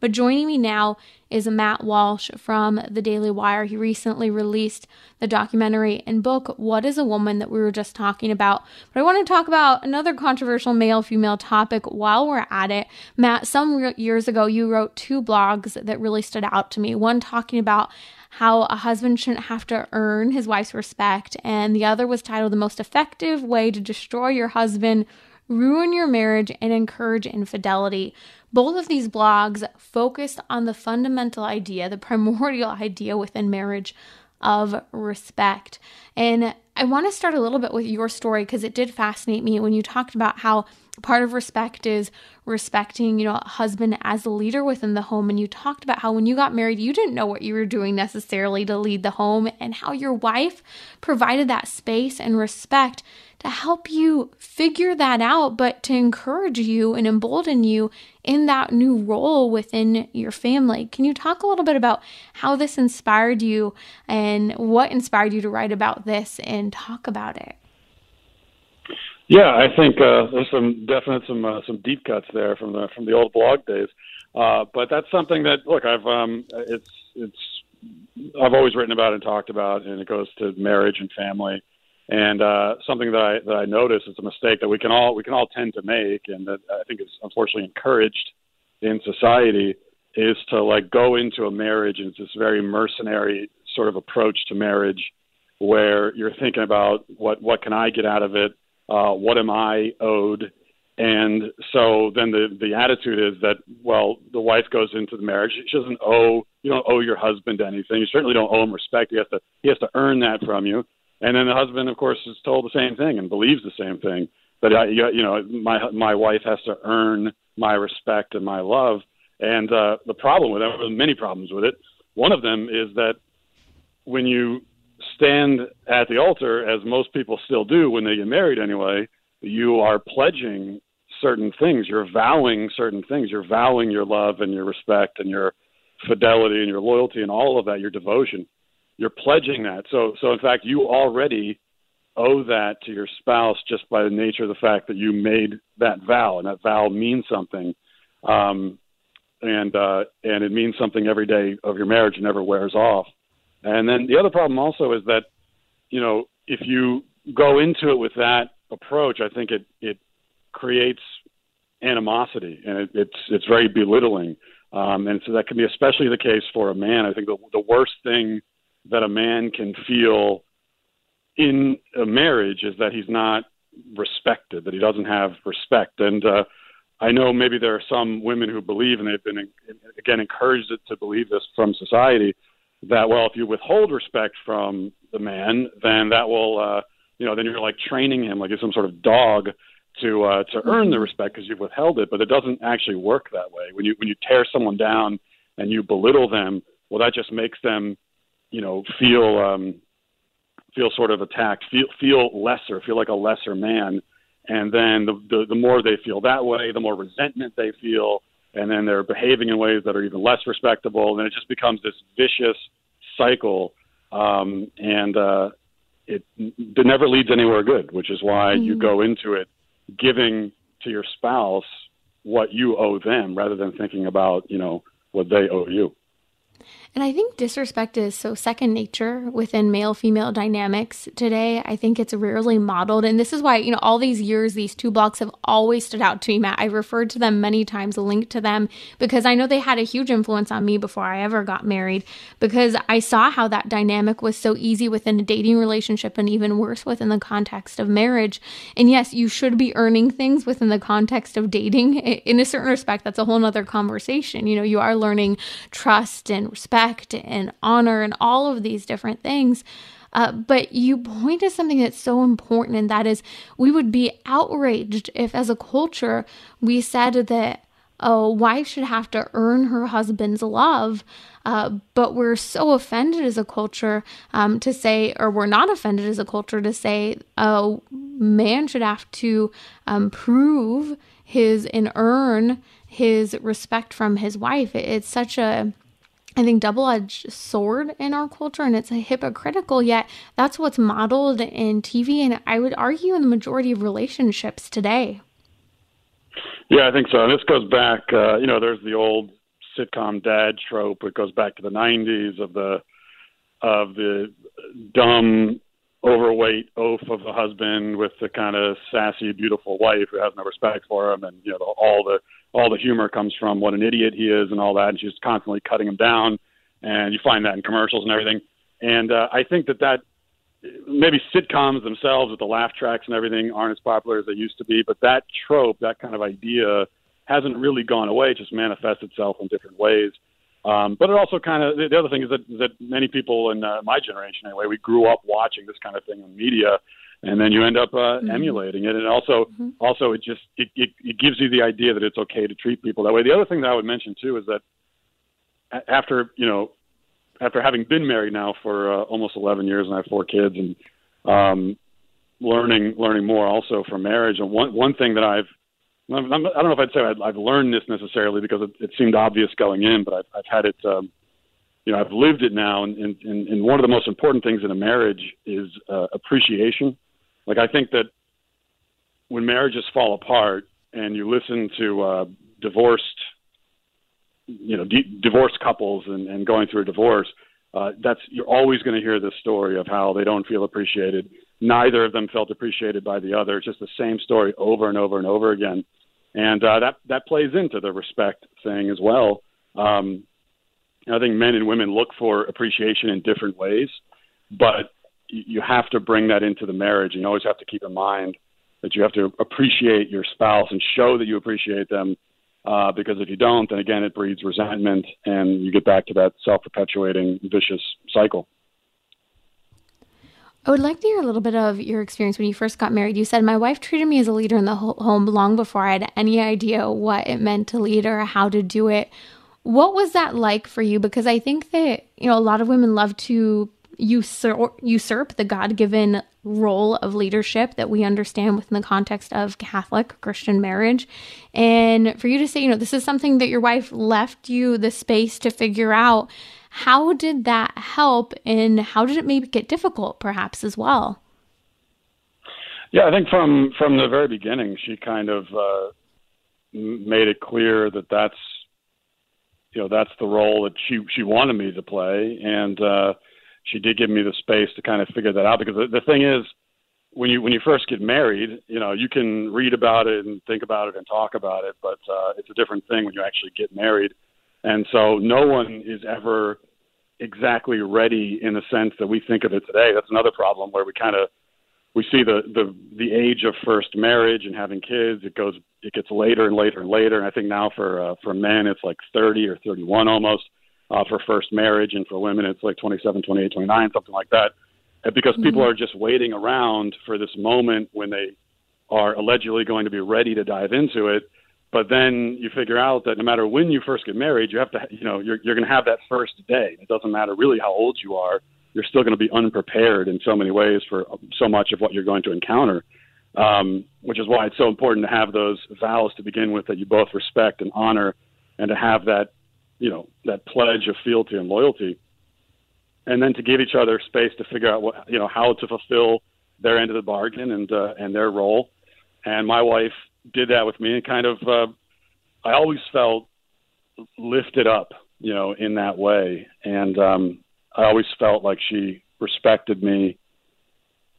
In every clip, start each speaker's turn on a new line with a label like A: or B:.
A: But joining me now is Matt Walsh from the Daily Wire. He recently released the documentary and book, What is a Woman, that we were just talking about. But I want to talk about another controversial male female topic while we're at it. Matt, some years ago, you wrote two blogs that really stood out to me. One talking about how a husband shouldn't have to earn his wife's respect, and the other was titled The Most Effective Way to Destroy Your Husband, Ruin Your Marriage, and Encourage Infidelity. Both of these blogs focused on the fundamental idea, the primordial idea within marriage of respect. And I want to start a little bit with your story because it did fascinate me when you talked about how part of respect is respecting, you know, a husband as a leader within the home. And you talked about how when you got married, you didn't know what you were doing necessarily to lead the home and how your wife provided that space and respect to help you figure that out, but to encourage you and embolden you in that new role within your family. Can you talk a little bit about how this inspired you and what inspired you to write about this and talk about it?
B: Yeah, I think uh, there's some definite some uh, some deep cuts there from the from the old blog days. Uh, but that's something that look, I've um, it's it's I've always written about and talked about, and it goes to marriage and family. And uh, something that I that I notice is a mistake that we can all we can all tend to make, and that I think is unfortunately encouraged in society, is to like go into a marriage and it's this very mercenary sort of approach to marriage, where you're thinking about what what can I get out of it, uh, what am I owed, and so then the the attitude is that well the wife goes into the marriage. She doesn't owe you don't owe your husband anything. You certainly don't owe him respect. He has to he has to earn that from you and then the husband, of course, is told the same thing and believes the same thing. That I, you know, my my wife has to earn my respect and my love. And uh, the problem with it, there are many problems with it. One of them is that when you stand at the altar, as most people still do when they get married anyway, you are pledging certain things. You're vowing certain things. You're vowing your love and your respect and your fidelity and your loyalty and all of that, your devotion you're pledging that. So so in fact you already owe that to your spouse just by the nature of the fact that you made that vow and that vow means something. Um and uh and it means something every day of your marriage and never wears off. And then the other problem also is that, you know, if you go into it with that approach, I think it it creates animosity and it, it's it's very belittling. Um, and so that can be especially the case for a man. I think the the worst thing that a man can feel in a marriage is that he's not respected, that he doesn't have respect. And uh, I know maybe there are some women who believe, and they've been again encouraged to believe this from society, that well, if you withhold respect from the man, then that will, uh, you know, then you're like training him like he's some sort of dog to uh, to earn the respect because you've withheld it. But it doesn't actually work that way. When you when you tear someone down and you belittle them, well, that just makes them you know, feel um, feel sort of attacked, feel feel lesser, feel like a lesser man, and then the, the the more they feel that way, the more resentment they feel, and then they're behaving in ways that are even less respectable, and it just becomes this vicious cycle, um, and uh, it, it never leads anywhere good. Which is why mm-hmm. you go into it giving to your spouse what you owe them, rather than thinking about you know what they owe you.
A: And I think disrespect is so second nature within male female dynamics today. I think it's rarely modeled. And this is why, you know, all these years, these two blocks have always stood out to me, Matt. I've referred to them many times, linked to them, because I know they had a huge influence on me before I ever got married, because I saw how that dynamic was so easy within a dating relationship and even worse within the context of marriage. And yes, you should be earning things within the context of dating. In a certain respect, that's a whole nother conversation. You know, you are learning trust and respect and honor and all of these different things. Uh, but you point to something that's so important, and that is we would be outraged if, as a culture, we said that a wife should have to earn her husband's love. Uh, but we're so offended as a culture um, to say, or we're not offended as a culture to say, a man should have to um, prove his and earn his respect from his wife. It's such a I think, double edged sword in our culture and it's a hypocritical, yet that's what's modeled in TV and I would argue in the majority of relationships today.
B: Yeah, I think so. And this goes back, uh, you know, there's the old sitcom dad trope. It goes back to the '90s of the of the dumb, overweight oaf of a husband with the kind of sassy, beautiful wife who has no respect for him, and you know all the all the humor comes from what an idiot he is and all that, and she's constantly cutting him down, and you find that in commercials and everything. And uh, I think that that maybe sitcoms themselves with the laugh tracks and everything aren't as popular as they used to be, but that trope, that kind of idea, hasn't really gone away. It just manifests itself in different ways. Um, but it also kind of the other thing is that that many people in uh, my generation anyway, we grew up watching this kind of thing in media, and then you end up uh, mm-hmm. emulating it. And also, mm-hmm. also it just it, it it gives you the idea that it's okay to treat people that way. The other thing that I would mention too is that after you know after having been married now for uh, almost 11 years and I have four kids and um, learning learning more also from marriage. And one one thing that I've I don't know if I'd say I've, I've learned this necessarily because it, it seemed obvious going in, but I've, I've had it. Um, you know, I've lived it now, and, and, and one of the most important things in a marriage is uh, appreciation. Like I think that when marriages fall apart and you listen to uh, divorced you know d- divorced couples and, and going through a divorce, uh, that's you're always going to hear this story of how they don't feel appreciated. Neither of them felt appreciated by the other. It's just the same story over and over and over again, and uh, that that plays into the respect thing as well. Um, I think men and women look for appreciation in different ways, but you have to bring that into the marriage. You always have to keep in mind that you have to appreciate your spouse and show that you appreciate them uh, because if you don't, then again, it breeds resentment and you get back to that self perpetuating vicious cycle.
A: I would like to hear a little bit of your experience when you first got married. You said, My wife treated me as a leader in the home long before I had any idea what it meant to lead or how to do it. What was that like for you? Because I think that, you know, a lot of women love to usurp, usurp the God given role of leadership that we understand within the context of Catholic Christian marriage. And for you to say, you know, this is something that your wife left you the space to figure out, how did that help and how did it maybe get difficult perhaps as well?
B: Yeah, I think from from the very beginning, she kind of uh, made it clear that that's you know that's the role that she she wanted me to play, and uh, she did give me the space to kind of figure that out because the, the thing is when you when you first get married, you know, you can read about it and think about it and talk about it, but uh, it's a different thing when you actually get married. And so no one is ever exactly ready in the sense that we think of it today. That's another problem where we kind of we see the the the age of first marriage and having kids. It goes it gets later and later and later. And I think now for uh, for men it's like 30 or 31 almost uh, for first marriage, and for women it's like 27, 28, 29, something like that. And because mm-hmm. people are just waiting around for this moment when they are allegedly going to be ready to dive into it. But then you figure out that no matter when you first get married, you have to, you know, you're, you're going to have that first day. It doesn't matter really how old you are. You're still going to be unprepared in so many ways for so much of what you're going to encounter. Um, which is why it's so important to have those vows to begin with that you both respect and honor, and to have that you know that pledge of fealty and loyalty, and then to give each other space to figure out what you know how to fulfill their end of the bargain and uh, and their role. And my wife did that with me, and kind of uh, I always felt lifted up, you know, in that way, and um, I always felt like she respected me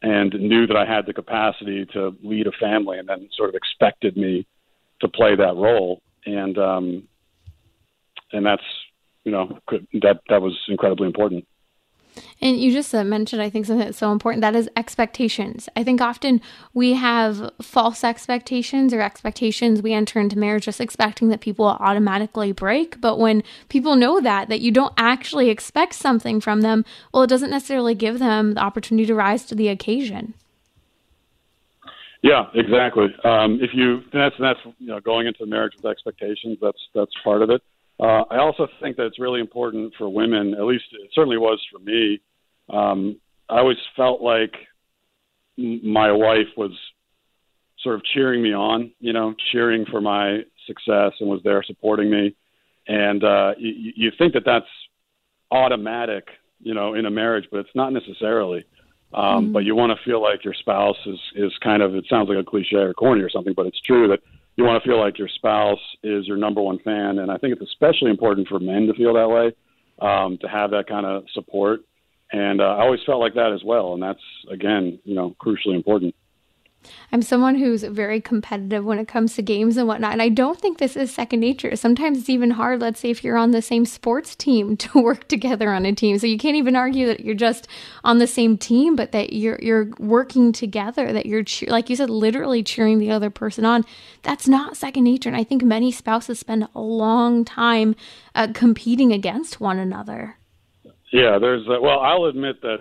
B: and knew that I had the capacity to lead a family, and then sort of expected me to play that role. And um, and that's you know that that was incredibly important.
A: And you just uh, mentioned, I think, something that's so important that is expectations. I think often we have false expectations or expectations we enter into marriage just expecting that people will automatically break. But when people know that, that you don't actually expect something from them, well, it doesn't necessarily give them the opportunity to rise to the occasion.
B: Yeah, exactly. Um, if you that's that's you know going into marriage with expectations, that's that's part of it. Uh, I also think that it's really important for women, at least it certainly was for me. Um, I always felt like my wife was sort of cheering me on, you know, cheering for my success and was there supporting me. And uh, you, you think that that's automatic, you know, in a marriage, but it's not necessarily. Um, mm-hmm. But you want to feel like your spouse is is kind of. It sounds like a cliche or corny or something, but it's true that you want to feel like your spouse is your number one fan, and I think it's especially important for men to feel that way, um, to have that kind of support. And uh, I always felt like that as well, and that's again, you know, crucially important.
A: I'm someone who's very competitive when it comes to games and whatnot. And I don't think this is second nature. Sometimes it's even hard, let's say, if you're on the same sports team to work together on a team. So you can't even argue that you're just on the same team, but that you're you're working together, that you're cheer- like you said, literally cheering the other person on. That's not second nature. And I think many spouses spend a long time uh, competing against one another.
B: Yeah, there's uh, well, I'll admit that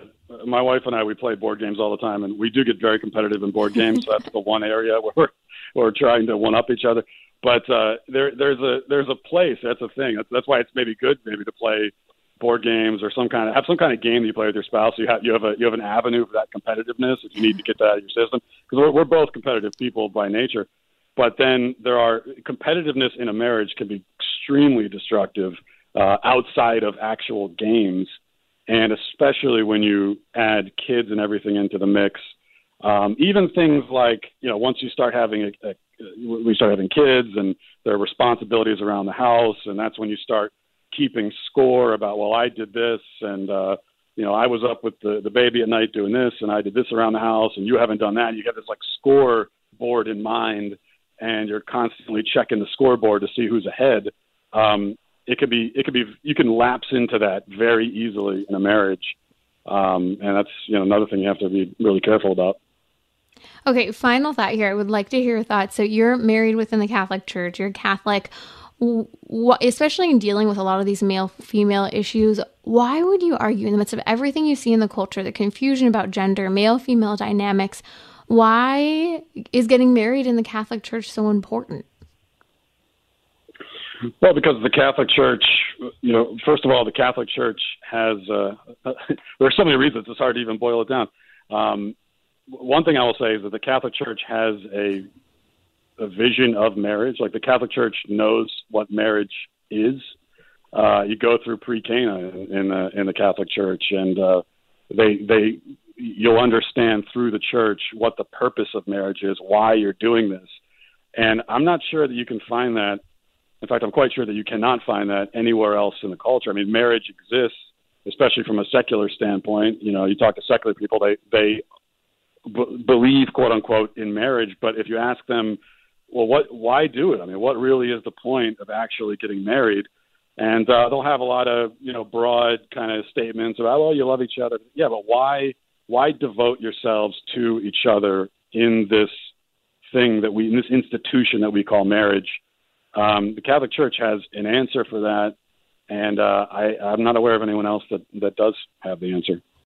B: my wife and I we play board games all the time, and we do get very competitive in board games. so that's the one area where we're, we're trying to one up each other. But uh, there, there's a there's a place. That's a thing. That's, that's why it's maybe good maybe to play board games or some kind of have some kind of game that you play with your spouse. So you have you have a you have an avenue for that competitiveness if you need to get that out of your system because we're, we're both competitive people by nature. But then there are competitiveness in a marriage can be extremely destructive uh, outside of actual games and especially when you add kids and everything into the mix. Um, even things like you know once you start having a, a we start having kids and there are responsibilities around the house, and that's when you start keeping score about well I did this and uh, you know I was up with the the baby at night doing this and I did this around the house and you haven't done that. And you get this like score board in mind, and you're constantly checking the scoreboard to see who's ahead. Um, it could be it could be you can lapse into that very easily in a marriage, um, and that's you know another thing you have to be really careful about.
A: Okay, final thought here. I would like to hear your thoughts. So you're married within the Catholic Church. You're Catholic. What, especially in dealing with a lot of these male female issues, why would you argue in the midst of everything you see in the culture, the confusion about gender, male female dynamics? Why is getting married in the Catholic Church so important?
B: Well, because the Catholic Church, you know, first of all, the Catholic Church has. Uh, there are so many reasons it's hard to even boil it down. Um, one thing I will say is that the Catholic Church has a a vision of marriage. Like the Catholic Church knows what marriage is. Uh, you go through pre-Cana in, the in the Catholic Church, and uh, they they you'll understand through the church what the purpose of marriage is, why you're doing this. And I'm not sure that you can find that in fact, I'm quite sure that you cannot find that anywhere else in the culture. I mean, marriage exists, especially from a secular standpoint. You know, you talk to secular people, they they b- believe, quote unquote, in marriage. But if you ask them, well, what, why do it? I mean, what really is the point of actually getting married? And uh, they'll have a lot of, you know, broad kind of statements about, well, you love each other. Yeah, but why, why devote yourselves to each other in this thing that we, in this institution that we call marriage? Um, the Catholic Church has an answer for that, and uh, I, I'm not aware of anyone else that, that does have the answer.